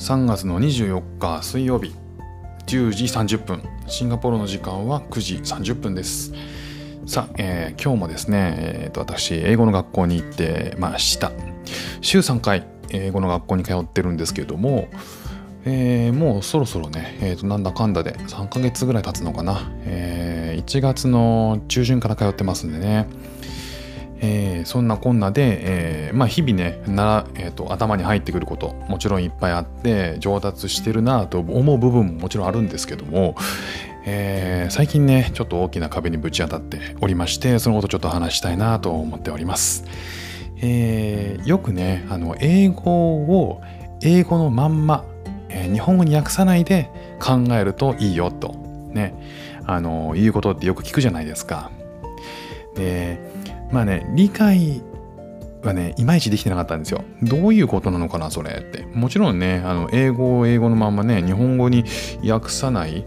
3月の24日水曜日10時30分シンガポールの時間は9時30分です。さあ、えー、今日もですね、えーと、私英語の学校に行ってました。週3回英語の学校に通ってるんですけれども、えー、もうそろそろね、えー、となんだかんだで3ヶ月ぐらい経つのかな、えー、1月の中旬から通ってますんでね。えー、そんなこんなで、えー、まあ、日々ねな、えーと、頭に入ってくることもちろんいっぱいあって上達してるなと思う部分ももちろんあるんですけども、えー、最近ねちょっと大きな壁にぶち当たっておりましてそのことちょっと話したいなと思っております。えー、よくねあの英語を英語のまんま、えー、日本語に訳さないで考えるといいよとねあのいうことってよく聞くじゃないですか。でまあね理解はねいまいちできてなかったんですよ。どういうことなのかなそれって。もちろんねあの英語を英語のまんまね日本語に訳さない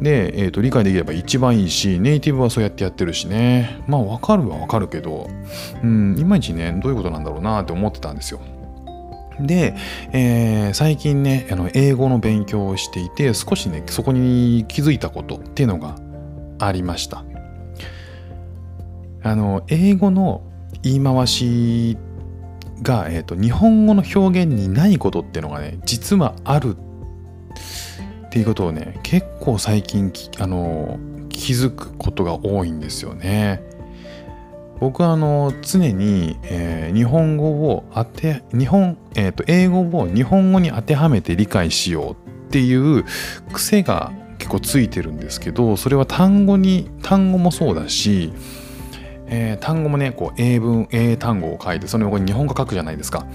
で、えーと、理解できれば一番いいしネイティブはそうやってやってるしねまあわかるはわかるけどうんいまいちねどういうことなんだろうなって思ってたんですよ。で、えー、最近ねあの英語の勉強をしていて少しねそこに気づいたことっていうのがありました。あの英語の言い回しが、えーと、日本語の表現にないことっていうのがね実はあるっていうことをね結構最近あの気づくことが多いんですよね。僕はあの常に、えー、日本語を当て日本、えーと英語を日本語に当てはめて理解しようっていう癖が結構ついてるんですけどそれは単語に単語もそうだしえー、単語もね、こう英文、英単語を書いて、その横に日本語書くじゃないですか。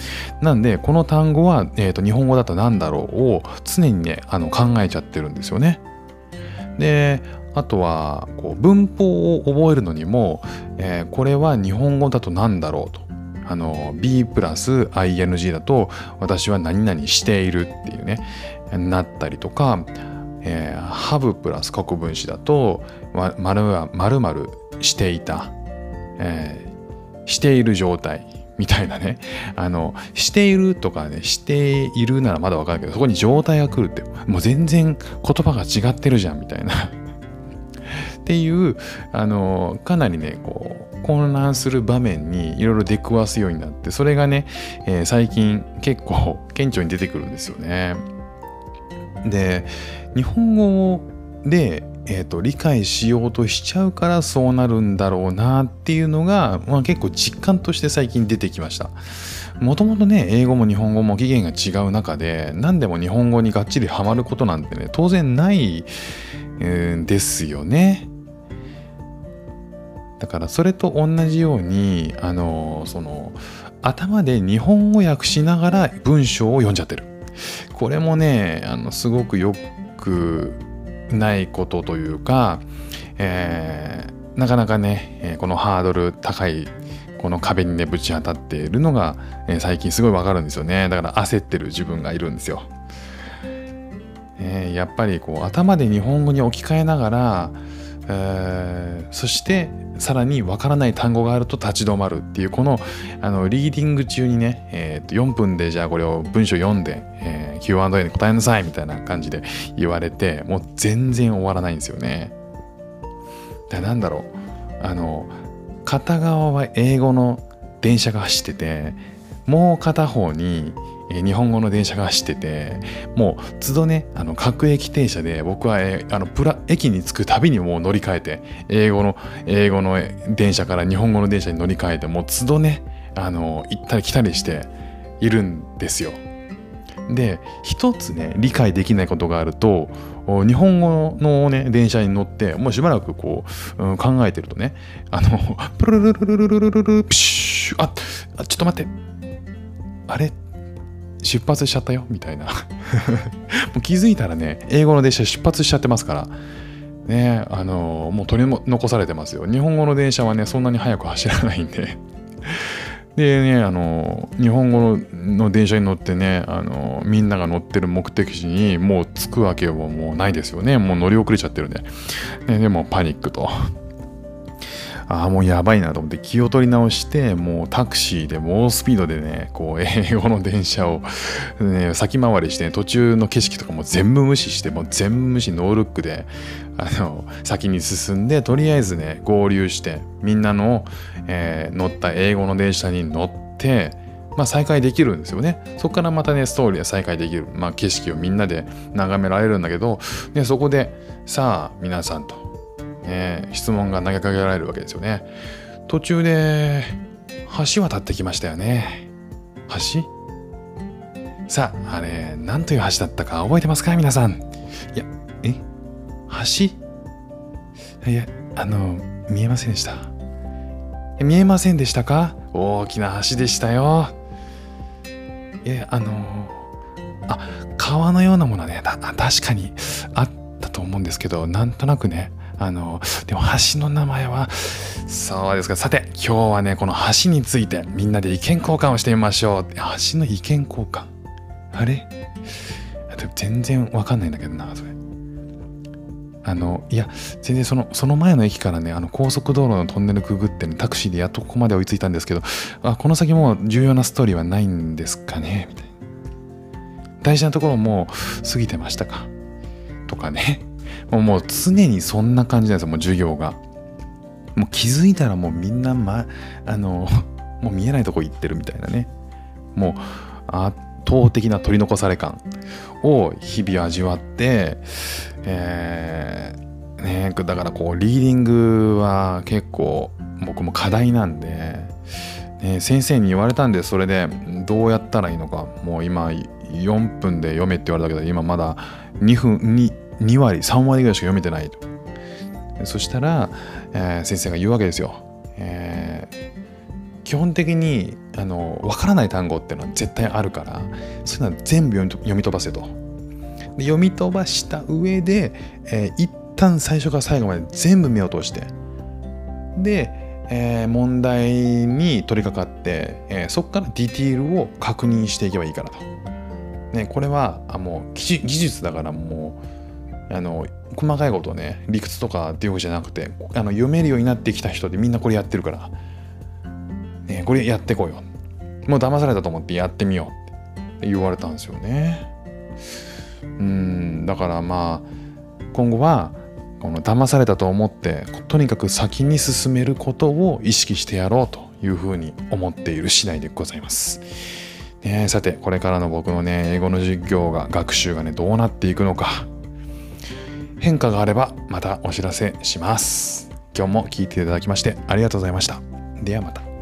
なんで、この単語は、えーと、日本語だと何だろうを常にね、あの考えちゃってるんですよね。で、あとはこう文法を覚えるのにも、えー、これは日本語だと何だろうと。あの B プラス ING だと私は何々しているっていうねなったりとか、えー、ハブプラス国分詞だとまるまるしていたえー、している状態みたいなね。あの、しているとかね、しているならまだわかるけど、そこに状態が来るって、もう全然言葉が違ってるじゃん、みたいな。っていう、あの、かなりね、こう、混乱する場面にいろいろ出くわすようになって、それがね、えー、最近結構顕著に出てくるんですよね。で、日本語でえーと、理解しようとしちゃうからそうなるんだろうなっていうのが、まあ、結構実感として最近出てきました。もともとね英語も日本語も起源が違う中で何でも日本語にがっちりはまることなんてね当然ないんですよね。だからそれと同じようにあのその頭で日本語訳しながら文章を読んじゃってる。これもねあのすごくよくないことというか、えー、なかなかね、このハードル高いこの壁にねぶち当たっているのが、え最近すごいわかるんですよね。だから焦ってる自分がいるんですよ、えー、やっぱりこう頭で日本語に置き換えながら、えー、そしてさらにわからない単語があると立ち止まるっていうこのあのリーディング中にね、えー、と4分でじゃあこれを文章読んで、え、Q&A に答えなさいみたいな感じで言われてもう全然終わらないんですよね。でなんだろうあの片側は英語の電車が走っててもう片方に日本語の電車が走っててもう都度ねあの各駅停車で僕はあのプラ駅に着くたびにもう乗り換えて英語の英語の電車から日本語の電車に乗り換えてもう都度ねあの行ったり来たりしているんですよ。で一つね理解できないことがあると日本語のね電車に乗ってもうしばらくこう、うん、考えてるとねあのプルルルルルルルルルプシュあちょっと待って。あれ出発しちゃったよみたいな。もう気づいたらね英語の電車出発しちゃってますから。ねあのもう取り残されてますよ。日本語の電車はねそんなに速く走らないんで。でねあの日本語の電車に乗ってねあのみんなが乗ってる目的地にもう着くわけはもうないですよね。もう乗り遅れちゃってるんで、ね、でもパニックと。ああもうやばいなと思って気を取り直してもうタクシーで猛スピードでねこう英語の電車を、ね、先回りして、ね、途中の景色とかも全部無視してもう全部無視ノールックであの先に進んでとりあえずね合流してみんなの、えー、乗った英語の電車に乗ってまあ、再開できるんですよね。そこからまたね、ストーリーは再開できる。まあ、景色をみんなで眺められるんだけど、でそこで、さあ、皆さんと、ね、質問が投げかけられるわけですよね。途中で橋渡ってきましたよね。橋？さあ、あれ、何という橋だったか覚えてますか皆さん？いや、え？橋？いや、あの、見えませんでした。見えませんでしたか？大きな橋でしたよ。いや、あの、あ、川のようなものはね、確かにあったと思うんですけど、なんとなくね、あの、でも橋の名前は、そうですか。さて、今日はね、この橋についてみんなで意見交換をしてみましょう。橋の意見交換。あれ？全然わかんないんだけどな、それ。あの、いや、全然その、その前の駅からね、あの高速道路のトンネルくぐってね、タクシーでやっとここまで追いついたんですけど、あ、この先もう重要なストーリーはないんですかねみたいな。大事なところもう過ぎてましたか？とかね。もう常にそんな感じなんですよ、もう授業が。もう気づいたらもうみんな、ま、あの、もう見えないとこ行ってるみたいなね。もう圧倒的な取り残され感を日々味わって、えー、ね、だからこうリーディングは結構僕も課題なんで、ね、先生に言われたんでそれでどうやったらいいのかもう今4分で読めって言われたけど今まだ2分 2, 2割3割ぐらいしか読めてないと。そしたら、えー、先生が言うわけですよ、えー、基本的にあの分からない単語っていうのは絶対あるからそういうのは全部読み飛ばせと。で読み飛ばした上で、えー、一旦最初から最後まで全部目を通してで、えー、問題に取り掛かって、えー、そこからディティールを確認していけばいいからと。ね、これはあもう技術だからもうあの細かいことをね理屈とかっていうわけじゃなくてあの読めるようになってきた人でみんなこれやってるから、ね、これやってこうよ。もう騙されたと思ってやってみようって言われたんですよね。うんだからまあ今後はこの騙されたと思ってとにかく先に進めることを意識してやろうというふうに思っている次第でございます。ね、さてこれからの僕のね英語の授業が学習がねどうなっていくのか。変化があればまたお知らせします。今日も聞いていただきましてありがとうございました。ではまた「